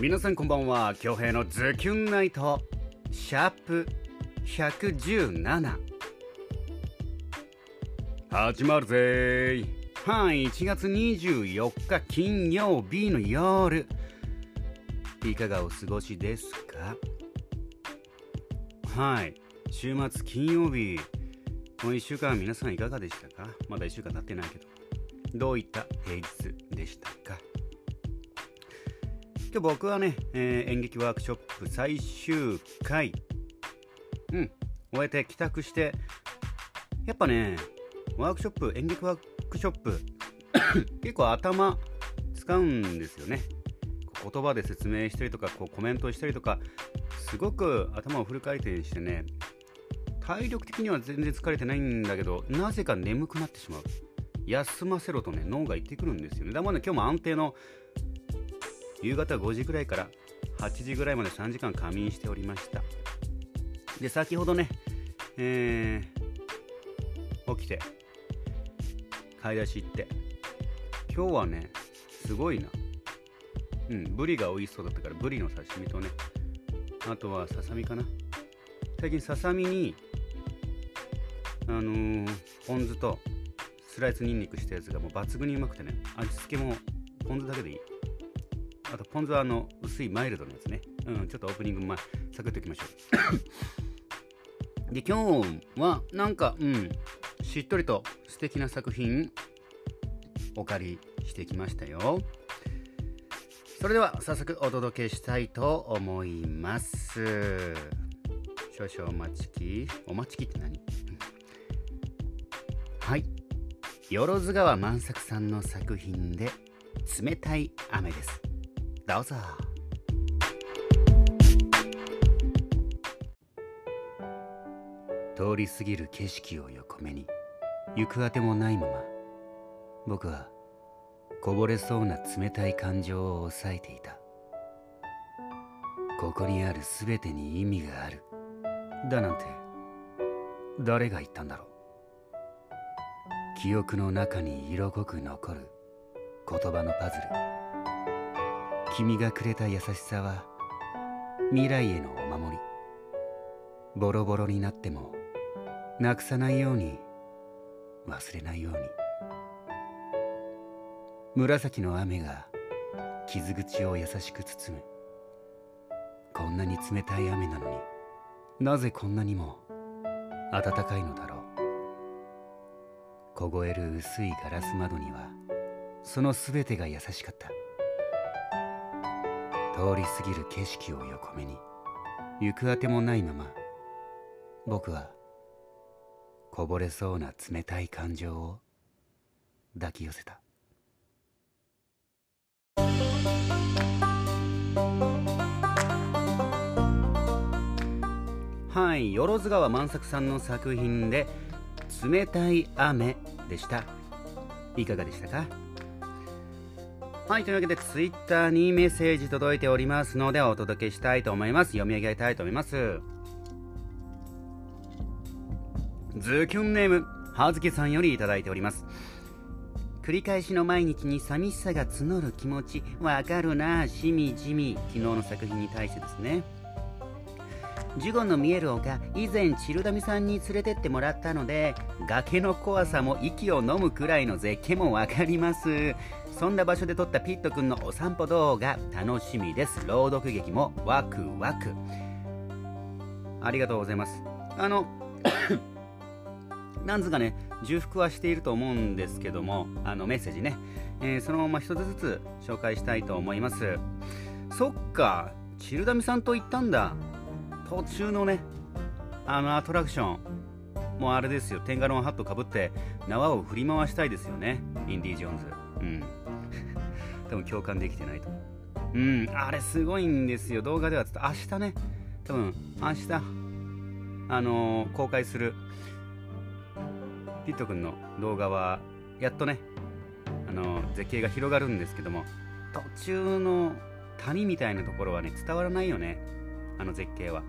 皆さんこんばんは。京平のズキュンナイト。シャープ117始まるぜー。はい1月24日金曜日の夜。いかがお過ごしですか？はい週末金曜日。この1週間皆さんいかがでしたか？まだ1週間経ってないけど。どういった平日でしたか？今日僕はね、えー演劇ワークショップ最終回。うん終えて帰宅してやっぱねワークショップ演劇ワークショップ 結構頭使うんですよね。言葉で説明したりとかこうコメントしたりとかすごく頭をフル回転してね体力的には全然疲れてないんだけどなぜか眠くなってしまう。休ませろとね脳が言ってくるんですよね。だからね今日も安定の夕方5時ぐらいから8時ぐらいまで3時間仮眠しておりました。で先ほどねえー起きて買い出し行って今日はねすごいな。うんブリが美味しそうだったからブリの刺身とねあとはささみかな。最近ささみにあのーポン酢とスライスニンニクしたやつがもう抜群にうまくてね味付けもポン酢だけでいい。あとポン酢はあの薄いマイルドのやつね。うんちょっとオープニング前サクッといきましょう。で今日はなんかうんしっとりと素敵な作品お借りしてきましたよ。それでは早速お届けしたいと思います。少々お待ちきお待ちきって何？はい。よろず川万作さんの作品で冷たい雨です。どうぞ。通り過ぎる景色を横目に行くあてもないまま僕はこぼれそうな冷たい感情を抑えていた。ここにある全てに意味がある。だなんて誰が言ったんだろう。記憶の中に色濃く残る言葉のパズル。君がくれた優しさは未来へのお守り。ボロボロになってもなくさないように忘れないように。紫の雨が傷口を優しく包む。こんなに冷たい雨なのになぜこんなにも暖かいのだろう。凍える薄いガラス窓にはその全てが優しかった。通り過ぎる景色を横目に行くあてもないまま僕はこぼれそうな冷たい感情を抱き寄せた。はい、よろず川万作さんの作品で「冷たい雨」でした。いかがでしたか？はいというわけでツイッターにメッセージ届いておりますのでお届けしたいと思います。読み上げたいと思います。ズキュンネームはずけさんよりいただいております。繰り返しの毎日に寂しさが募る気持ちわかるなしみじみ。昨日の作品に対してですね。ジュゴンの見える丘以前チルダミさんに連れてってもらったので崖の怖さも息を飲むくらいの絶景もわかります。そんな場所で撮ったピットくんのお散歩動画楽しみです。朗読劇もワクワク。ありがとうございます。あの なんずかね重複はしていると思うんですけどもあのメッセージね、えーそのまま一つずつ紹介したいと思います。そっかチルダミさんと行ったんだ。途中のねあのアトラクションもうあれですよ。テンガロンハットかぶって縄を振り回したいですよね。インディ・ジョーンズ。うん。多分共感できてないとう。うん。あれすごいんですよ。動画ではちょっと明日ね。多分明日あのー公開するピット君の動画はやっとねあのー絶景が広がるんですけども途中の谷みたいなところはね伝わらないよね。あの絶景は。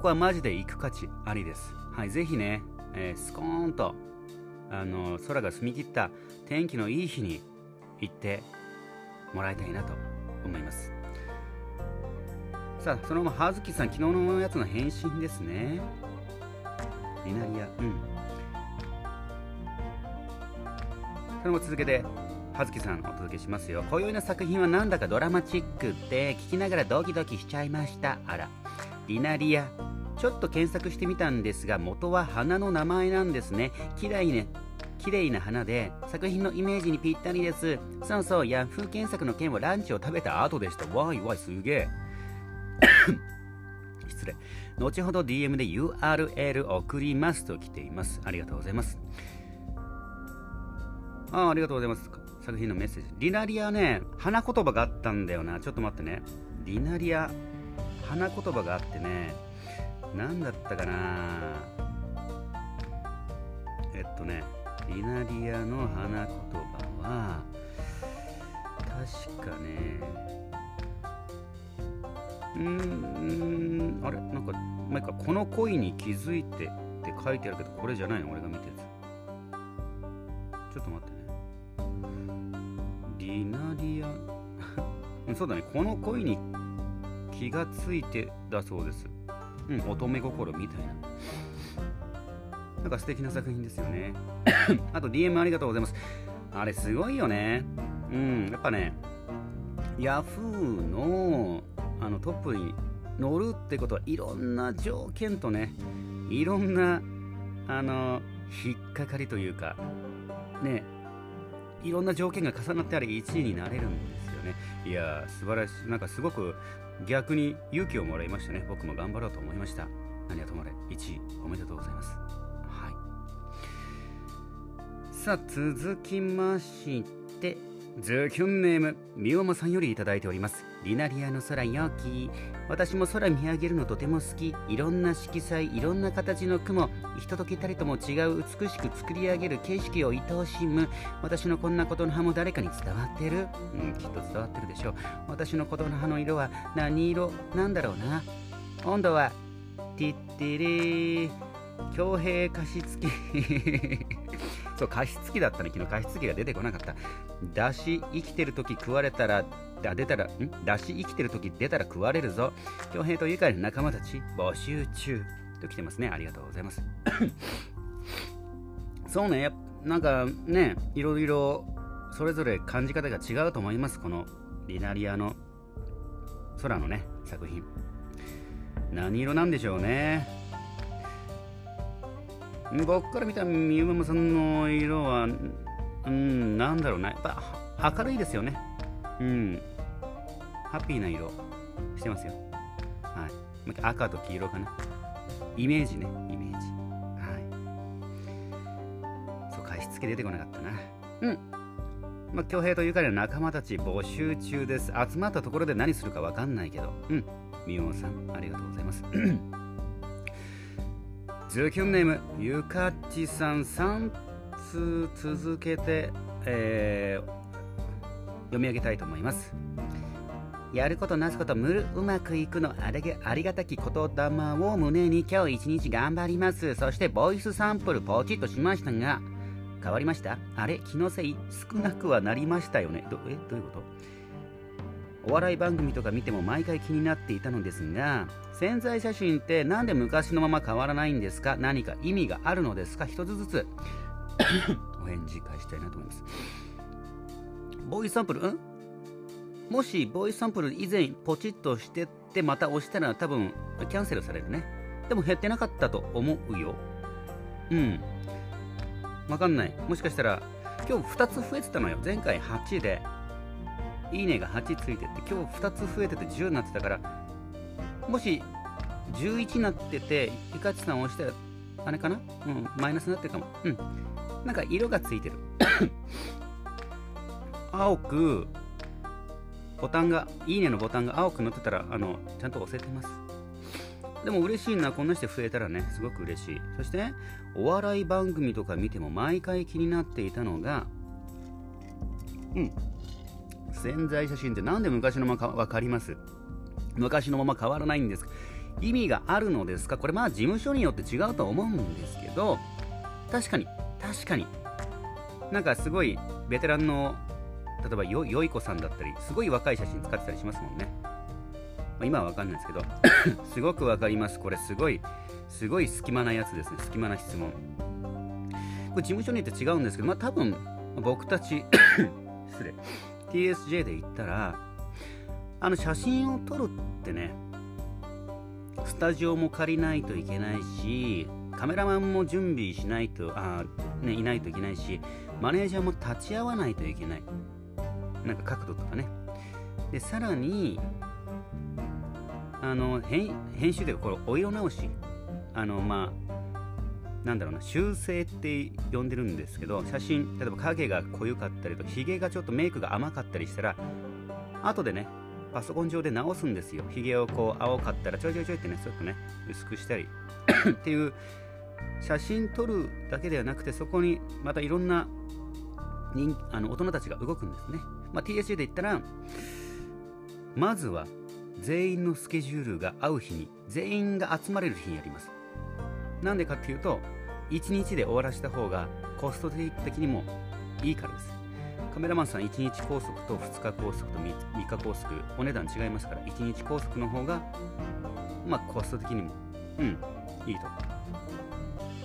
ここはマジで行く価値ありです。はいぜひね、えースコーンとあの空が澄み切った天気のいい日に行ってもらいたいなと思います。さあそのまま葉月さん昨日のやつの返信ですね。リナリアうん。それも続けて葉月さんお届けしますよ。今宵の作品はなんだかドラマチックで聞きながらドキドキしちゃいました。あら。リナリアちょっと検索してみたんですが元は花の名前なんですね。綺麗ね。綺麗な花で作品のイメージにぴったりです。そうそうヤフー検索の件はランチを食べた後でした。わいわいすげえ。失礼。後ほど DM で URL 送りますと来ています。ありがとうございます。ああありがとうございます。作品のメッセージ。リナリアね花言葉があったんだよな。ちょっと待ってね。リナリア花言葉があってね。何だったかな？えっとねリナリアの花言葉は確かねうんあれ？なんか前かこの恋に気づいてって書いてあるけどこれじゃないの？俺が見たやつ。ちょっと待ってね。リナリアそうだね。この恋に気がついてだそうです。うん。乙女心みたいな。なんか素敵な作品ですよね。あと DM ありがとうございます。あれすごいよね。うん。やっぱねヤフーのあのトップに乗るってことはいろんな条件とねいろんなあの引っかかりというかねいろんな条件が重なってあり1位になれるんですよね。いやー素晴らしい。なんかすごく逆に勇気をもらいましたね。僕も頑張ろうと思いました。何はともあれ。1位おめでとうございます。はい。さあ続きましてズキュンネームみおまさんよりいただいております。リナリアの空よき私も空見上げるのとても好き。いろんな色彩いろんな形の雲ひとときたりとも違う美しく作り上げる景色を愛おしむ。私のこんなことの葉も誰かに伝わってる。うんきっと伝わってるでしょ。う私のことの葉の色は何色？なんだろうな？温度はティッティリー。強兵加湿器そう加湿器だったね昨日加湿器が出てこなかった。だし生きてる時食われたらだ出たらん？だし生きてる時出たら食われるぞ。恭平と愉快な仲間たち募集中。と来てますね。ありがとうございます。そうね。なんかねいろいろそれぞれ感じ方が違うと思います。このリナリアの空のね作品。何色なんでしょうね。僕から見たみゆママさんの色はうんなんだろうな。やっぱ明るいですよね。うん。ハッピーな色。してますよ。はい。赤と黄色かな。イメージね。イメージ。はい。そう加湿器出てこなかったな。うん。まあ、恭平とゆかりの仲間たち募集中です。集まったところで何するかわかんないけど。うん。みおさん、ありがとうございます。ズキュンネーム、ゆかっちさん3続けて、えー、読み上げたいと思います。やることなすことむるうまくいくのあれげありがたき言霊を胸に今日一日頑張ります。そしてボイスサンプルポチッとしましたが、変わりました？あれ？気のせい少なくはなりましたよね。どえ？どういうこと？お笑い番組とか見ても毎回気になっていたのですが潜在写真ってなんで昔のまま変わらないんですか？何か意味があるのですか？一つずつお返事返したいなと思いますボーイサンプルん？もしボイスサンプル以前ポチッとしてってまた押したら多分キャンセルされるねでも減ってなかったと思うようんわかんない。もしかしたら、今日2つ増えてたのよ。前回8で、いいねが8ついてって、今日2つ増えてて10になってたから、もし11になってて、ゆかちさん押したら、あれかな？うん、マイナスになってるかも。うん。なんか色がついてる。青く、ボタンが、いいねのボタンが青くなってたら、あの、ちゃんと押せてます。でも嬉しいな、こんなして増えたらね、すごく嬉しい。そしてね、お笑い番組とか見ても毎回気になっていたのが、うん、潜在写真ってなんで昔のままわかります？昔のまま変わらないんですか？意味があるのですか？これまあ事務所によって違うと思うんですけど、確かに、確かに、なんかすごいベテランの例えばよよい子さんだったりすごい若い写真使ってたりしますもんね、ま、今は分かんないですけど すごく分かります。これすごいすごい隙間なやつですね。隙間な質問。これ事務所によって違うんですけどまあ多分僕たち 失礼。TSJ で言ったらあの写真を撮るってねスタジオも借りないといけないしカメラマンも準備しないとあ、ね、いないといけないしマネージャーも立ち会わないといけない。なんか角度とかね。でさらにあの編編集でこれお色直し。あのまあなんだろうな修正って呼んでるんですけど写真例えば影が濃ゆかったりとひげがちょっとメイクが甘かったりしたら後でねパソコン上で直すんですよ。ひげをこう青かったらちょいちょいちょいってねちょっとね薄くしたり。っていう写真撮るだけではなくてそこにまたいろんな人あの大人たちが動くんですね、まあ、TSG で言ったらまずは全員のスケジュールが合う日に全員が集まれる日にやります。なんでかっていうと1日で終わらせた方がコスト的にもいいからです。カメラマンさん1日拘束と2日拘束と 3, 日拘束お値段違いますから1日拘束の方がまあコスト的にもうんいいと。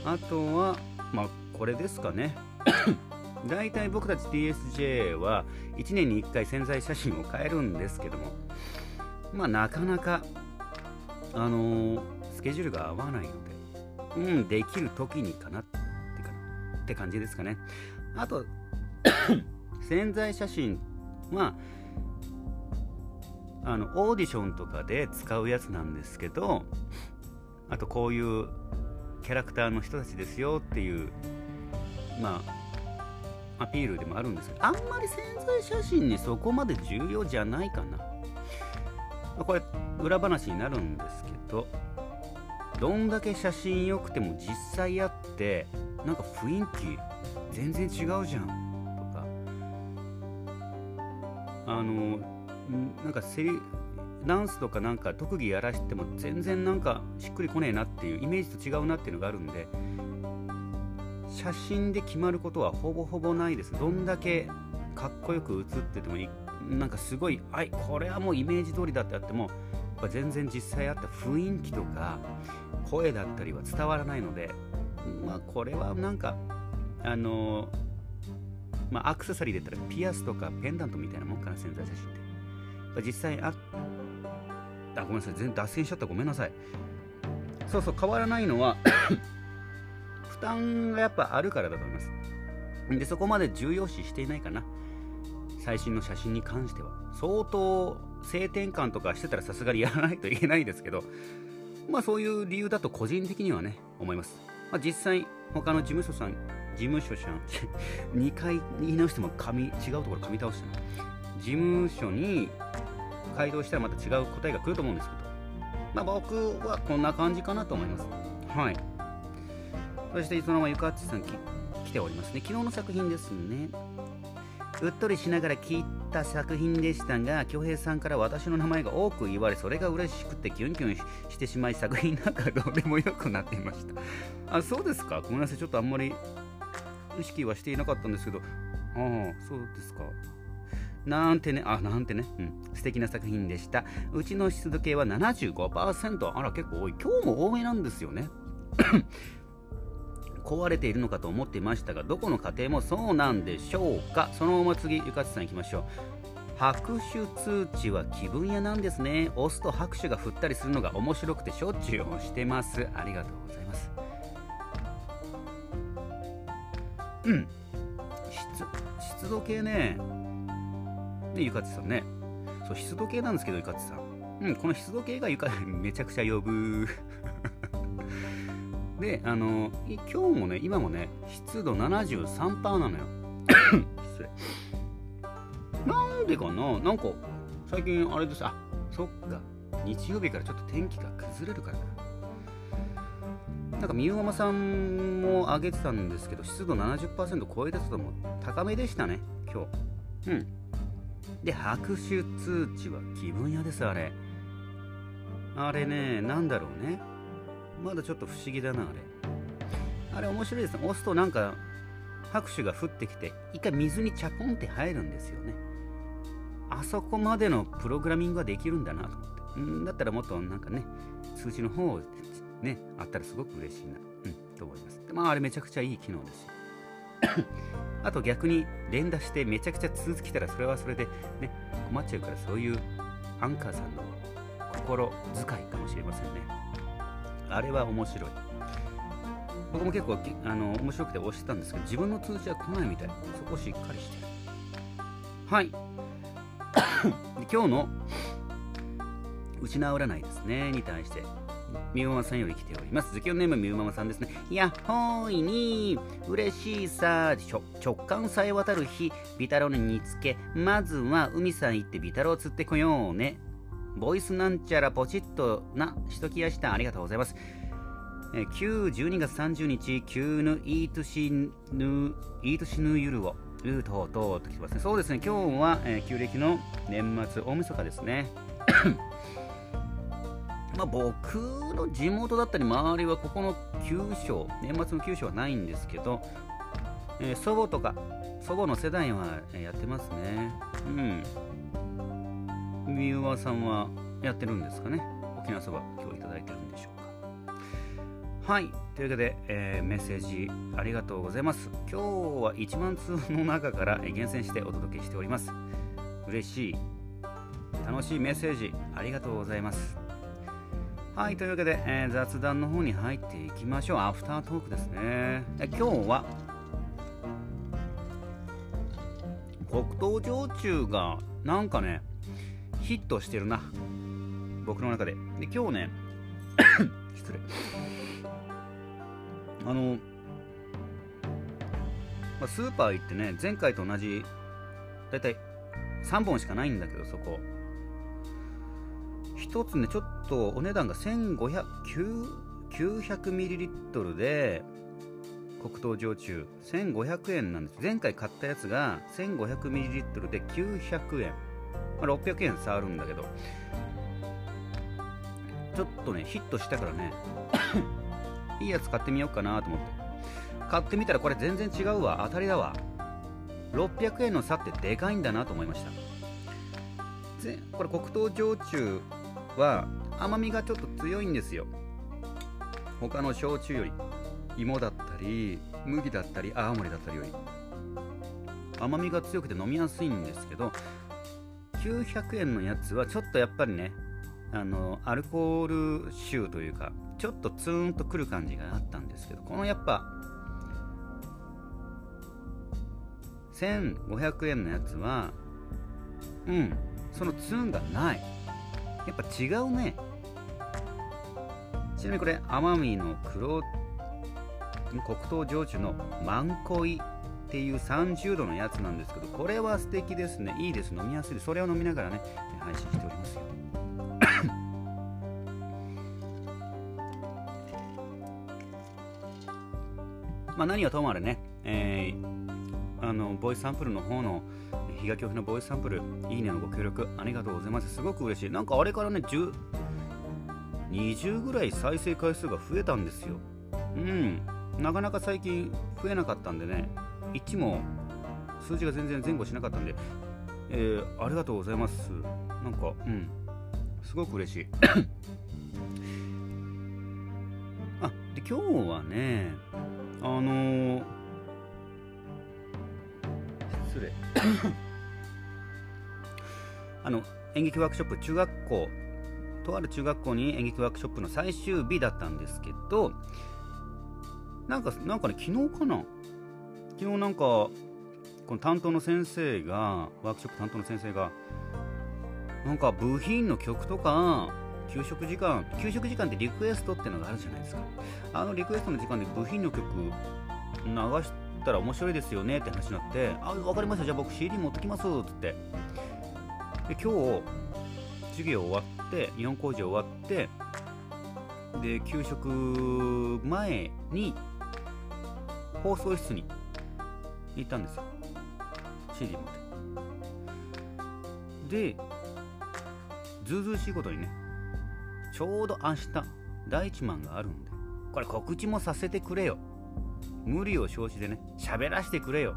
あとはまあこれですかね。大体僕たち TSJ は1年に1回潜在写真を変えるんですけどもまあなかなかあのー、スケジュールが合わないのでうんできる時にかなってかって感じですかね。あと 潜在写真はあのオーディションとかで使うやつなんですけどあとこういうキャラクターの人たちですよっていうまあアピールでもあるんですけどあんまり潜在写真にそこまで重要じゃないかな。これ裏話になるんですけどどんだけ写真良くても実際やってなんか雰囲気全然違うじゃんとか。あのなんかセリダンスとかなんか特技やらしても全然なんかしっくりこねえなっていうイメージと違うなっていうのがあるんで写真で決まることはほぼほぼないです。どんだけかっこよく写っててもなんかすごいはいこれはもうイメージ通りだってあってもやっぱ全然実際あった雰囲気とか声だったりは伝わらないのでまあこれはなんかあのまあアクセサリーで言ったらピアスとかペンダントみたいなもんかな潜在写真って。実際ああごめんなさい。全然脱線しちゃった。ごめんなさい。そうそう変わらないのは 負担がやっぱあるからだと思います。でそこまで重要視していないかな。最新の写真に関しては。相当性転換とかしてたらさすがにやらないといけないですけどまあそういう理由だと個人的にはね思います、まあ、実際他の事務所さん事務所さん2回言い直しても紙違うところ噛み倒して事務所に回答したらまた違う答えが来ると思うんですけどまあ僕はこんな感じかなと思います。はい。そしてそのままゆかっちさん来ておりますね。昨日の作品ですね。うっとりしながら聞いた作品でしたが恭平さんから私の名前が多く言われそれが嬉しくてキュンキュンしてしまい作品なんかどうでもよくなっていました。あそうですか？ごめんなさい。ちょっとあんまり意識はしていなかったんですけど。ああそうですかなんてね、あ、なんてね、うん、素敵な作品でした。うちの湿度計は75%。あら、結構多い。今日も多めなんですよね。壊れているのかと思っていましたがどこの家庭もそうなんでしょうか。そのまま次ゆかつさん行きましょう。拍手通知は気分屋なんですね。押すと拍手が振ったりするのが面白くてしょっちゅう押してます。ありがとうございます。うん。湿度計ね。ねゆかつさんねそう湿度計なんですけどゆかつさんうんこの湿度計がゆか めちゃくちゃ呼ぶ で、あの、今日もね、今もね、湿度73%なのよ。失礼。なんでかな？なんか、最近あれです。あ、そっか。日曜日からちょっと天気が崩れるからだ。なんか、みゆママさんも上げてたんですけど、湿度70%超えてたと思う。高めでしたね、今日。うん。で、拍手通知は気分屋です、あれ。あれね、なんだろうね。まだちょっと不思議だなあれ。あれ面白いですね。押すとなんか拍手が降ってきて一回水にチャポンって入るんですよね。あそこまでのプログラミングができるんだなと思って。うんだったらもっとなんかね通知の方ねあったらすごく嬉しいな。うんと思います。まああれめちゃくちゃいい機能ですよ。あと逆に連打してめちゃくちゃ通知来たらそれはそれでね困っちゃうからそういうアンカーさんの心遣いかもしれませんね。あれは面白い。僕も結構あの面白くて押してたんですけど自分の通知は来ないみたい。そこしっかりして。はい。今日の失う占いですねに対して。みゆママさんより来ております。ズキョンネームみゆママさんですね。やっほーいに嬉しいさ直感さえ渡る日、ビタロウに煮つけ、まずは海さん行ってビタロウ釣ってこようね。ボイスなんちゃらポチッとなしときやしたありがとうございます。え旧12月30日、旧ぬイートシヌイートシヌユルをルートをとときてますね。そうですね、今日は、えー、旧暦の年末大晦日ですね。まあ、僕の地元だったり周りはここの旧正年末の旧正はないんですけど、えー、祖母とか祖母の世代はやってますね。うん。三輪さんはやってるんですかね。沖縄そば今日いただいてるんでしょうか。はい。というわけで、えー、メッセージありがとうございます。今日は1万通の中から厳選してお届けしております。嬉しい。楽しいメッセージありがとうございます。はい、というわけで、えー、雑談の方に入っていきましょう。アフタートークですね。今日は、黒糖焼酎がなんかね、ヒットしてるな。僕の中で。で、今日ね、失礼。あの、まあ、スーパー行ってね、前回と同じ、だいたい3本しかないんだけど、そこ。1つねちょっとお値段が1500 900ml で黒糖焼酎。1500円なんです。前回買ったやつが 1500ml で900円、まあ、600円差あるんだけど。ちょっとねヒットしたからね。いいやつ買ってみようかなと思って。買ってみたらこれ全然違うわ。当たりだわ。600円の差ってでかいんだなと思いました。これ黒糖焼酎は甘みがちょっと強いんですよ。他の焼酎より。芋だったり麦だったり青森だったりより。甘みが強くて飲みやすいんですけど900円のやつはちょっとやっぱりねあのアルコール臭というかちょっとツーンとくる感じがあったんですけどこのやっぱ1500円のやつはうんそのツーンがない。やっぱ違うね。ちなみにこれ奄美の黒黒糖焼酎のマンコイっていう30度のやつなんですけどこれは素敵ですね。いいです。飲みやすいそれを飲みながらね配信しておりますよ。まあ何はともあれね、えー、あのボイスサンプルの方の比嘉教のボイスサンプル、いいねのご協力ありがとうございます。すごく嬉しい。なんかあれからね、10、20ぐらい再生回数が増えたんですよ。うん。なかなか最近増えなかったんでね、1も数字が全然前後しなかったんで、えー、ありがとうございます。なんか、うん。すごく嬉しい。あ、で、今日はね、あのー、失礼。あの演劇ワークショップ中学校とある中学校に演劇ワークショップの最終日だったんですけどなんかなんかね昨日かな？昨日なんかこの担当の先生がワークショップ担当の先生がなんか部品の曲とか給食時間給食時間ってリクエストってのがあるじゃないですか。あのリクエストの時間で部品の曲流したら面白いですよねって話になってあ分かりました。じゃあ僕 CD 持ってきます。っつってで今日授業終わって日本工事終わってで給食前に放送室に行ったんですよ。CD 持って。でずうずうしいことにねちょうど明日第一マンがあるんでこれ告知もさせてくれよ。無理を承知でね喋らせてくれよ。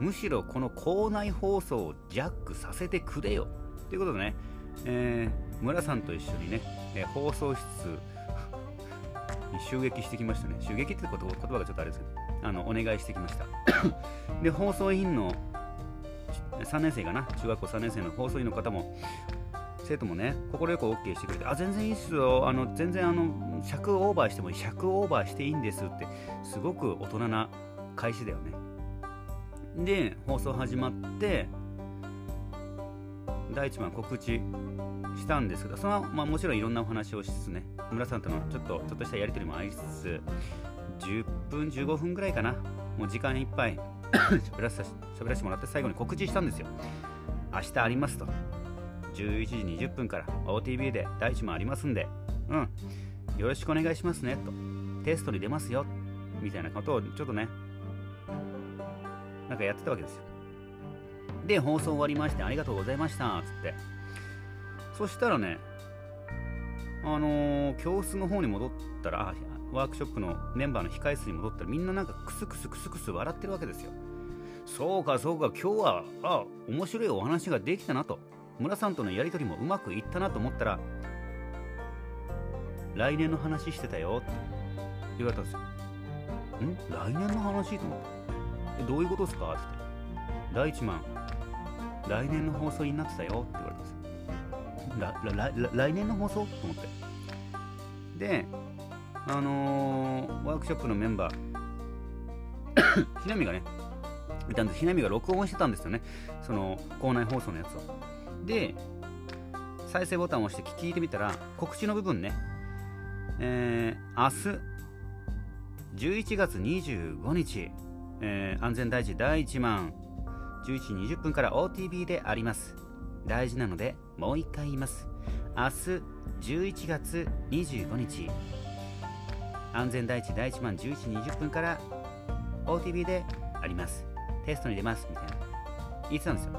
むしろこの校内放送をジャックさせてくれよ。ということでね、えー、村さんと一緒にね、えー、放送室 に襲撃してきましたね。襲撃って言葉がちょっとあれですけどあのお願いしてきました。で放送委員の3年生かな？中学校3年生の放送委員の方も生徒もね快く OK してくれてあ全然いいっすよ。あの全然あの尺オーバーしても尺オーバーしていいんですってすごく大人な開始だよね。で放送始まって第1番告知したんですけどそのまあ、もちろんいろんなお話をしつつね村さんとのちょっとちょっとしたやり取りもありつつ10分15分ぐらいかな。もう時間いっぱい 喋らせ喋らせてもらって最後に告知したんですよ。明日ありますと。11時20分から OTV で第1問ありますんでうん。よろしくお願いしますねと。テストに出ますよみたいなことをちょっとねなんかやってたわけですよ。で放送終わりましてありがとうございましたつって。そしたらねあのー、教室の方に戻ったらワークショップのメンバーの控え室に戻ったらみんななんかクスクスクスクス笑ってるわけですよ。そうかそうか今日はあ面白いお話ができたなと。村さんとのやり取りもうまくいったなと思ったら来年の話してたよって言われたんですよ。ん？来年の話と思って。えどういうことですか？って。言って第1万。来年の放送になってたよ。って言われたんですよ。来年の放送？と思って。であのー、ワークショップのメンバー。ひなみがねいたんです。ひなみが録音してたんですよね。その校内放送のやつを。で再生ボタンを押して聞いてみたら告知の部分ね。えー、明日11月25日、えー、安全第一第1万。11時20分から OTB であります。大事なのでもう一回言います。明日11月25日。安全第一第1万11時20分から OTB であります。テストに出ます。みたいな。言ってたんですよ。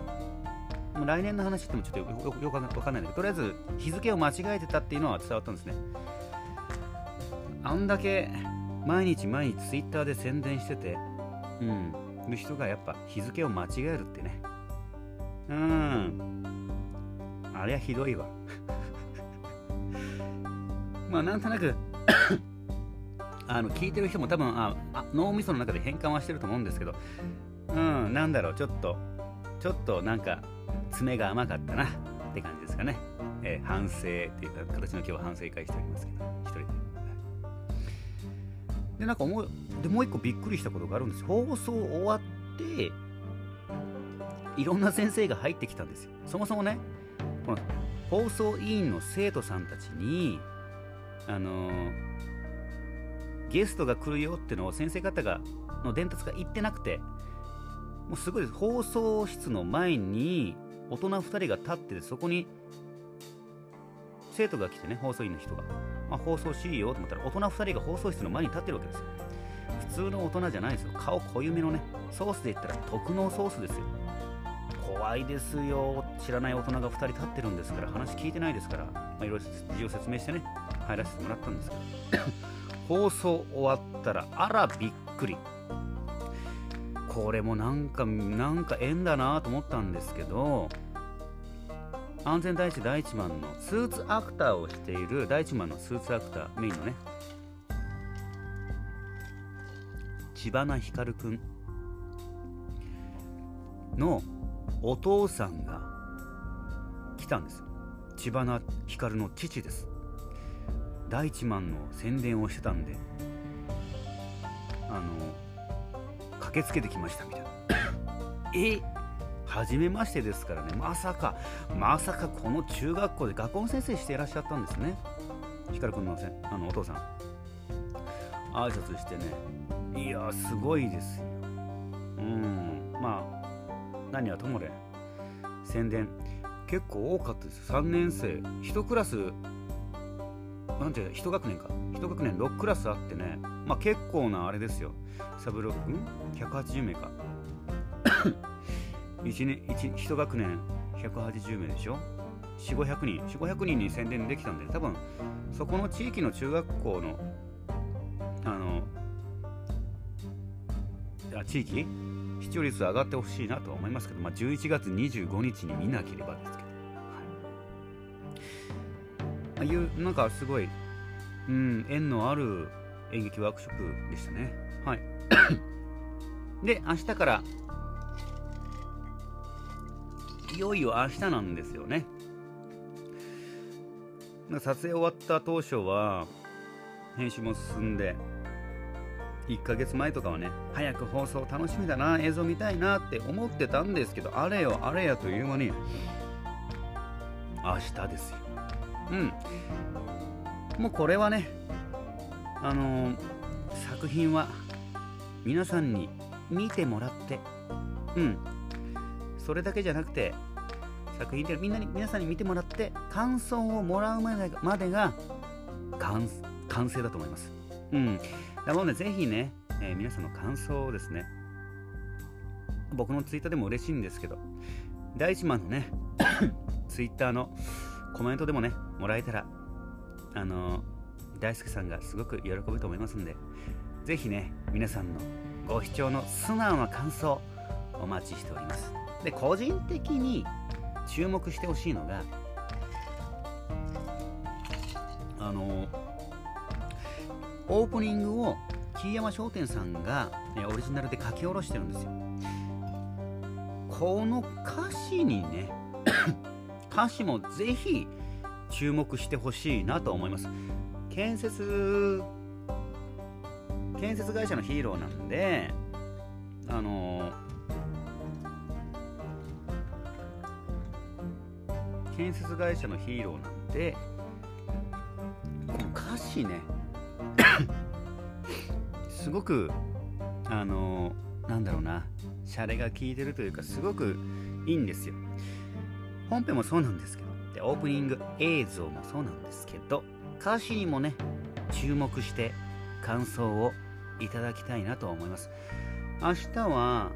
もう来年の話ってもちょっとよくわかんないんだけどとりあえず日付を間違えてたっていうのは伝わったんですね。あんだけ毎日毎日 Twitter で宣伝しててうん。の人がやっぱ日付を間違えるってね。うん。あれはひどいわ。まあなんとなく あの聞いてる人も多分あ脳みその中で変換はしてると思うんですけどうん。なんだろうちょっとちょっとなんか爪が甘かったなって感じですかね、えー、反省っていう形の今日は反省会しておりますけど一人で。でなんかもうでもう一個びっくりしたことがあるんです。放送終わっていろんな先生が入ってきたんですよ。そもそもねこの放送委員の生徒さんたちにあのー、ゲストが来るよってのを先生方がの伝達が言ってなくてもうすごいです。放送室の前に大人2人が立っててそこに生徒が来てね放送委員の人が、まあ、放送しいよと思ったら大人2人が放送室の前に立ってるわけですよ。普通の大人じゃないですよ。顔濃ゆめのねソースで言ったら特納ソースですよ。怖いですよ。知らない大人が2人立ってるんですから話聞いてないですから、いろいろ事情説明してね入らせてもらったんですけど。放送終わったらあらびっくり。これもなんかなんか縁だなと思ったんですけど安全第一第一番のスーツアクターをしている第一番のスーツアクターメインのね千葉な光くんのお父さんが来たんです千葉な光の父です。第一マンの宣伝をしてたんであの駆けつけてきましたみたいな。え初めましてですからね。まさかまさかこの中学校で学校の先生していらっしゃったんですね。光くんのせあのお父さん。挨拶してね。いやすごいですよ。うん。まあ何はともれ。宣伝。結構多かったです3年生。1クラスなんていう1学年か。1学年6クラスあってね。まあ結構なあれですよ。サブロック？180名か。1, 年 1, 1学年180名でしょ？4500人。4500人に宣伝できたんで多分そこの地域の中学校のあのあ地域？視聴率上がってほしいなとは思いますけど、まあ、11月25日に見なければですけど、はい、あいうなんかすごい、うん、縁のある演劇ワークショップでしたね。はい。で明日からいよいよ明日なんですよね。撮影終わった当初は編集も進んで1ヶ月前とかはね早く放送楽しみだな映像見たいなって思ってたんですけどあれよあれやという間に明日ですよ。うん。もうこれはねあのー、作品は皆さんに見てもらってうん。それだけじゃなくて作品ってみんなに皆さんに見てもらって感想をもらうまでまでが完成だと思いますうんだもんで、ぜひね、えー、皆さんの感想をですね、僕のツイッターでも嬉しいんですけど、第一マンのね、ツイッターのコメントでもね、もらえたら、あのー、大輔さんがすごく喜ぶと思いますんで、ぜひね、皆さんのご視聴の素直な感想、お待ちしております。で、個人的に注目してほしいのが、あのオープニングを木山商店さんが、ね、オリジナルで書き下ろしてるんですよ。この歌詞にね 歌詞もぜひ注目してほしいなと思います。建設建設会社のヒーローなんであの建設会社のヒーローなんでこの歌詞ね。すごくあのなんだろうな。シャレが効いてるというかすごくいいんですよ。本編もそうなんですけどでオープニング映像もそうなんですけど歌詞にもね注目して感想をいただきたいなと思います。明日は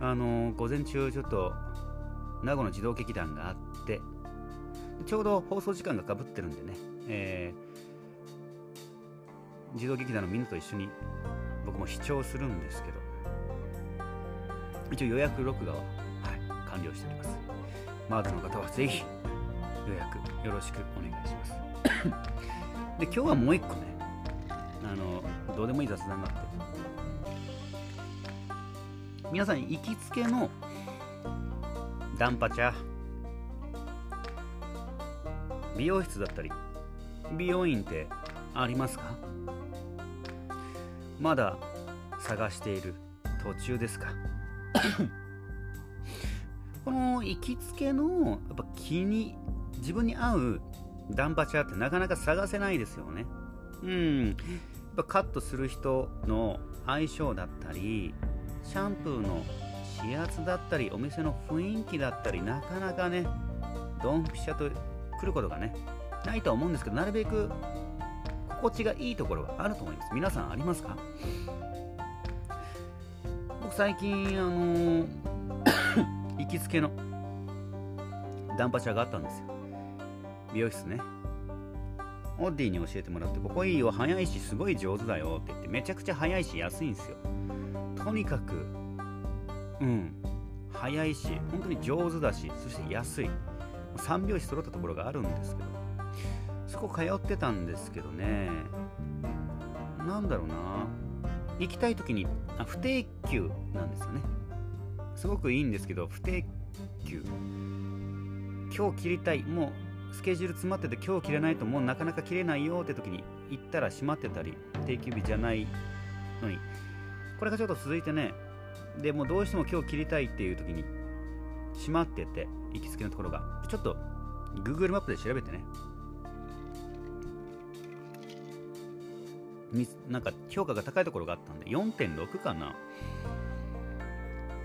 あの午前中ちょっと名護の児童劇団があってちょうど放送時間がかぶってるんでね、えー児童劇団のみんなと一緒に僕も視聴するんですけど。一応予約録画は、はい、完了しております。マードの方はぜひ予約よろしくお願いします。で今日はもう一個ね。あのどうでもいい雑談があって。皆さん行きつけのダンパチャ美容室だったり美容院ってありますか？まだ探している途中ですか？この行きつけのやっぱ気に自分に合うダンパチャーってなかなか探せないですよね。うん。やっぱカットする人の相性だったりシャンプーの指圧だったりお店の雰囲気だったりなかなかねドンピシャと来ることがねないとは思うんですけどなるべく心地がいいところがあると思います。皆さんありますか？僕最近あのー、行きつけのダンパチャがあったんですよ。美容室ね。オッディに教えてもらってここいいよ早いしすごい上手だよって言ってめちゃくちゃ早いし安いんですよ。とにかくうん。早いし本当に上手だしそして安い。3拍子揃ったところがあるんですけどそこ通ってたんですけどね。なんだろうな。行きたい時にあ不定休なんですよね。すごくいいんですけど不定休。今日切りたい。もうスケジュール詰まってて今日切れないともうなかなか切れないよって時に行ったら閉まってたり定休日じゃないのに。これがちょっと続いてね。でもどうしても今日切りたいっていう時に閉まってて行きつけのところが。ちょっと Google マップで調べてね。なんか評価が高いところがあったんで4.6かな。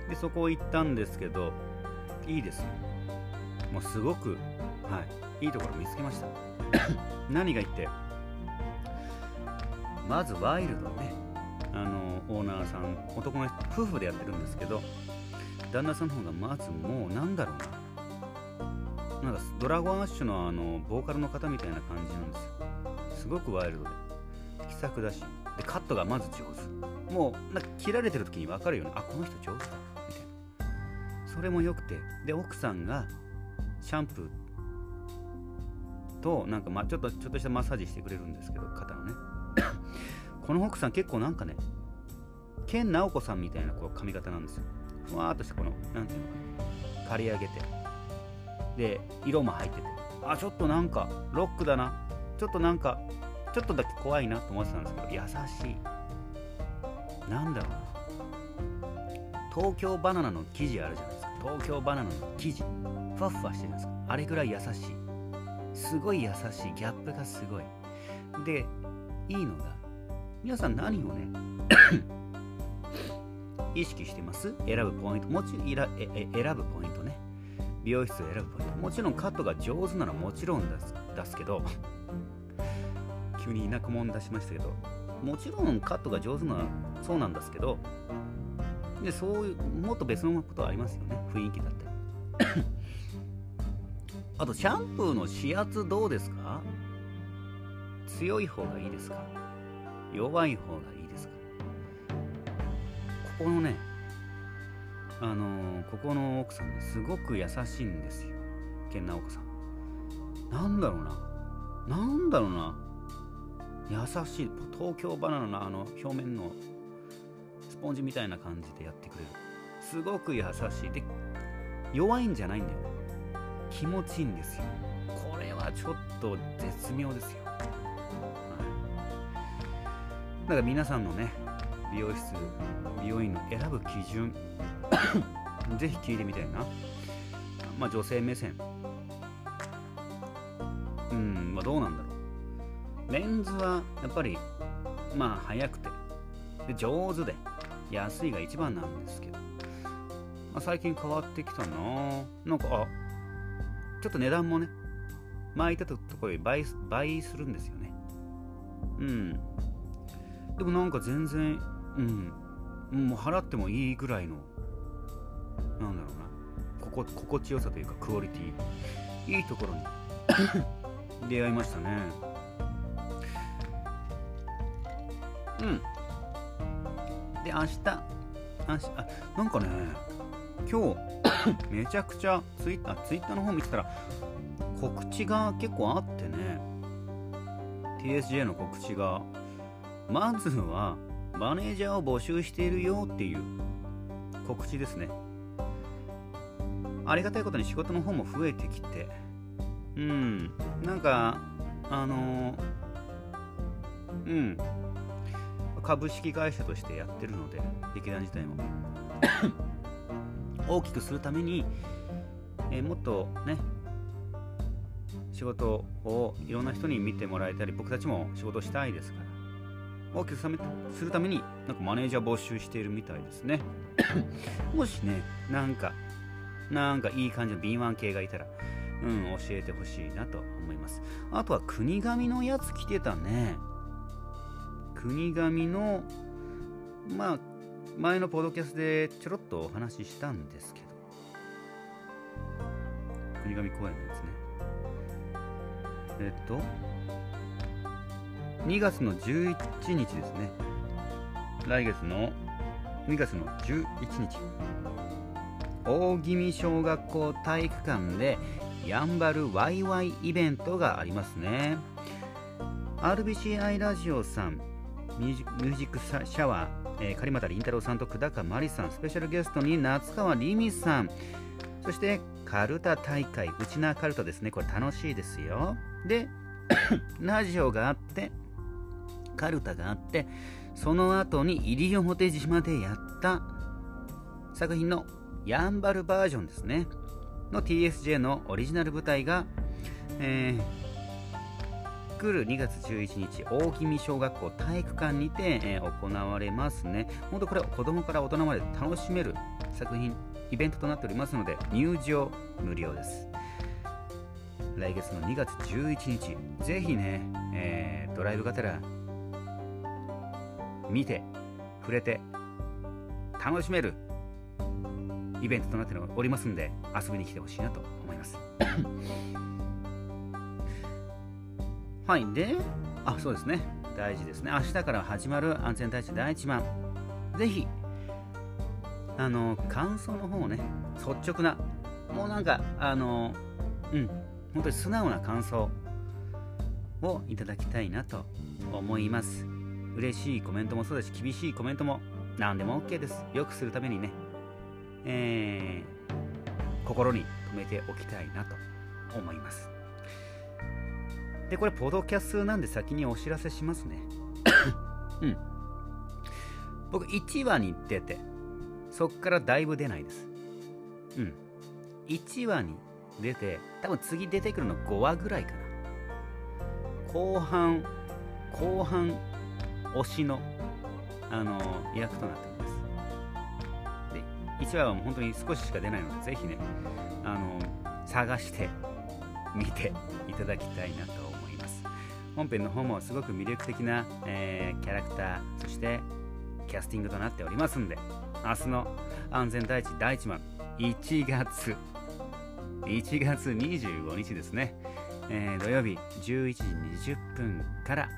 でそこ行ったんですけどいいです。もうすごくはいいいところ見つけました。何が言って。まずワイルドね。あのオーナーさん男の人夫婦でやってるんですけど旦那さんの方がまずもうなんだろうな。なんかドラゴンアッシュのあのボーカルの方みたいな感じなんですよ。すごくワイルドで。作だし。でカットがまず上手。もうなんか切られてる時に分かるようねあこの人上手だみたいな。それも良くて。で奥さんがシャンプーとなんかまちょっとちょっとしたマッサージしてくれるんですけど肩のね。この奥さん結構なんかね健直子さんみたいなこう髪型なんですよ。ふわーっとしたこのなんていうのかな刈り上げて。で色も入ってて。あちょっとなんかロックだな。ちょっとなんかちょっとだけ怖いなと思ってたんですけど優しい。なんだろうな。東京バナナの生地あるじゃないですか。東京バナナの生地。ふわふわしてるんですか。あれぐらい優しい。すごい優しい。ギャップがすごい。でいいのが皆さん何をね意識してます？選ぶポイント。もちろん選ぶポイントね。美容室を選ぶポイント。もちろんカットが上手ならもちろん出す出すけど 急に田舎者出しましたけどもちろんカットが上手なそうなんですけどでそういうもっと別のことはありますよね。雰囲気だったり。あとシャンプーの指圧どうですか？強い方がいいですか？弱い方がいい。ここのねあのー、ここの奥さんねすごく優しいんですよ。健直子さん。なんだろうな。なんだろうな。優しい。東京バナナのあの表面のスポンジみたいな感じでやってくれる。すごく優しい。で弱いんじゃないんだよね。気持ちいいんですよ。これはちょっと絶妙ですよ、はい、だから皆さんのね美容室美容院の選ぶ基準。ぜひ聞いてみたいな。まあ女性目線。うんまあどうなんだろう。メンズはやっぱりまあ早くて。で上手で。安いが一番なんですけど、まあ、最近変わってきたな。なんかあちょっと値段もね前言ったところより倍倍するんですよね。うん。でもなんか全然うん。もう払ってもいいぐらいのなんだろうな。ここ心地よさというかクオリティ。いいところに。出会いましたね。うん。で明日明日あなんかね今日 めちゃくちゃツイッターツイッターの方見てたら告知が結構あってね。TSJ の告知が。まずはマネージャーを募集しているよっていう告知ですね。ありがたいことに仕事の方も増えてきてうんなんかあのうん株式会社としてやってるので劇団自体も。大きくするために、えー、もっとね仕事をいろんな人に見てもらえたり僕たちも仕事したいですから大きくするためになんかマネージャー募集しているみたいですね。もしねなんかなんかいい感じの敏腕系がいたらうん教えてほしいなと思います。あとは国神のやつ来てたね。国神のまあ前のポドキャスでちょろっとお話ししたんですけど。国神公園のやつね。えっと2月の11日ですね。来月の2月の11日。大宜味小学校体育館でやんばるワイワイイベントがありますね。RBCI ラジオさんミュージックシャワー、えー、狩俣凛太郎さんと久高真理さんスペシャルゲストに夏川りみさん。そしてカルタ大会ウチナーカルタですね。これ楽しいですよ。で ラジオがあってカルタがあってその後に西表島でやった作品のやんばるバージョンですね。の TSJ のオリジナル舞台が、えー、来る2月11日大宜味小学校体育館にて、えー、行われますね。本当これ子供から大人まで楽しめる作品イベントとなっておりますので入場無料です。来月の2月11日ぜひね、えー、ドライブがてら見て触れて楽しめるイベントとなっておりますんで遊びに来てほしいなと思います。はいであそうですね。大事ですね。明日から始まる安全第一第一番。ぜひあの感想の方をね率直なもうなんかあのうん本当に素直な感想をいただきたいなと思います嬉しいコメントもそうですし厳しいコメントも何でも OK です。よくするためにね。えー、心に留めておきたいなと思います。でこれポドキャストなんで先にお知らせしますね。うん。僕1話に出てそっからだいぶ出ないです。うん。1話に出て多分次出てくるの5話ぐらいかな。後半後半推しのあの役となっております。で1話はもう本当に少ししか出ないのでぜひねあの探して見ていただきたいなと思います。本編の方もすごく魅力的な、えー、キャラクターそしてキャスティングとなっておりますんで明日の安全第一第一番1月1月25日ですね、えー、土曜日11時20分から、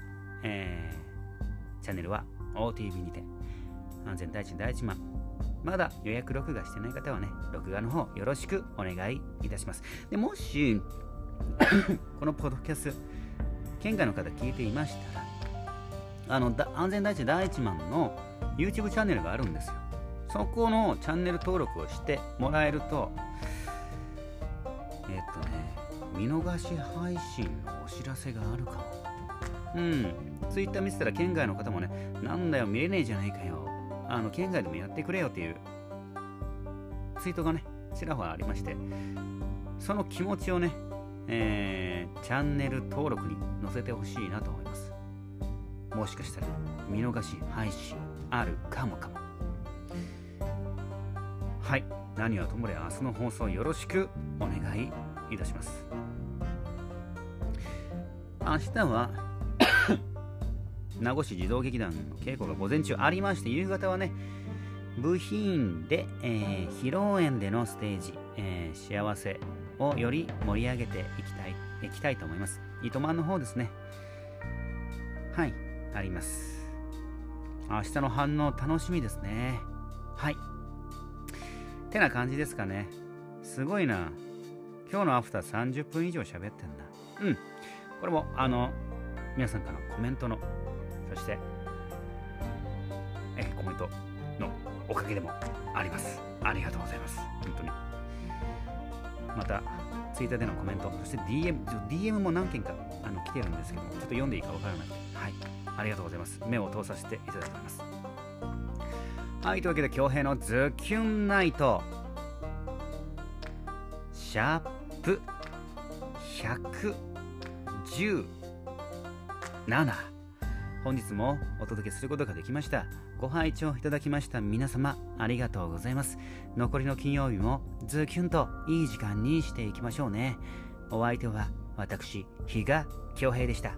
えー、チャンネルは OTV にて。安全第一第一番まだ予約録画してない方はね録画の方よろしくお願いいたします。でもし このポッドキャスト県外の方聞いていましたらあの安全第一第一番の YouTube チャンネルがあるんですよ。そこのチャンネル登録をしてもらえるとえっとね見逃し配信のお知らせがあるかも。うん。ツイッター見てたら県外の方もねなんだよ見れねえじゃないかよ。あの県外でもやってくれよっていう。ツイートがねちらほらありまして。その気持ちをね、えー、チャンネル登録に載せてほしいなと思います。もしかしたら見逃し配信あるかもかも。はい。何はともれ明日の放送よろしくお願いいたします。明日は名護市児童劇団の稽古が午前中ありまして夕方はね部品で、えー、披露宴でのステージ、えー、幸せをより盛り上げていきたいいきたいと思います糸満の方ですねはいあります明日の反応楽しみですねはいてな感じですかね。すごいな。今日のアフター30分以上喋ってんだ。うん。これも、あの、皆さんからのコメントの、して、え、コメントのおかげでもあります。ありがとうございます。本当に。また、ツイッターでのコメント、そして DM、DM も何件かあの来てるんですけども、ちょっと読んでいいかわからなくて、はい。ありがとうございます。目を通させていただきます。はい、というわけで、恭平のズキュンナイト、シャープ117。本日もお届けすることができました。ご拝聴いただきました皆様、ありがとうございます。残りの金曜日もズキュンといい時間にしていきましょうね。お相手は私、比嘉恭平でした。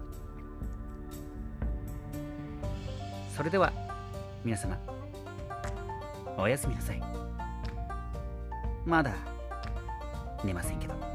それでは、皆様、おやすみなさいまだ寝ませんけど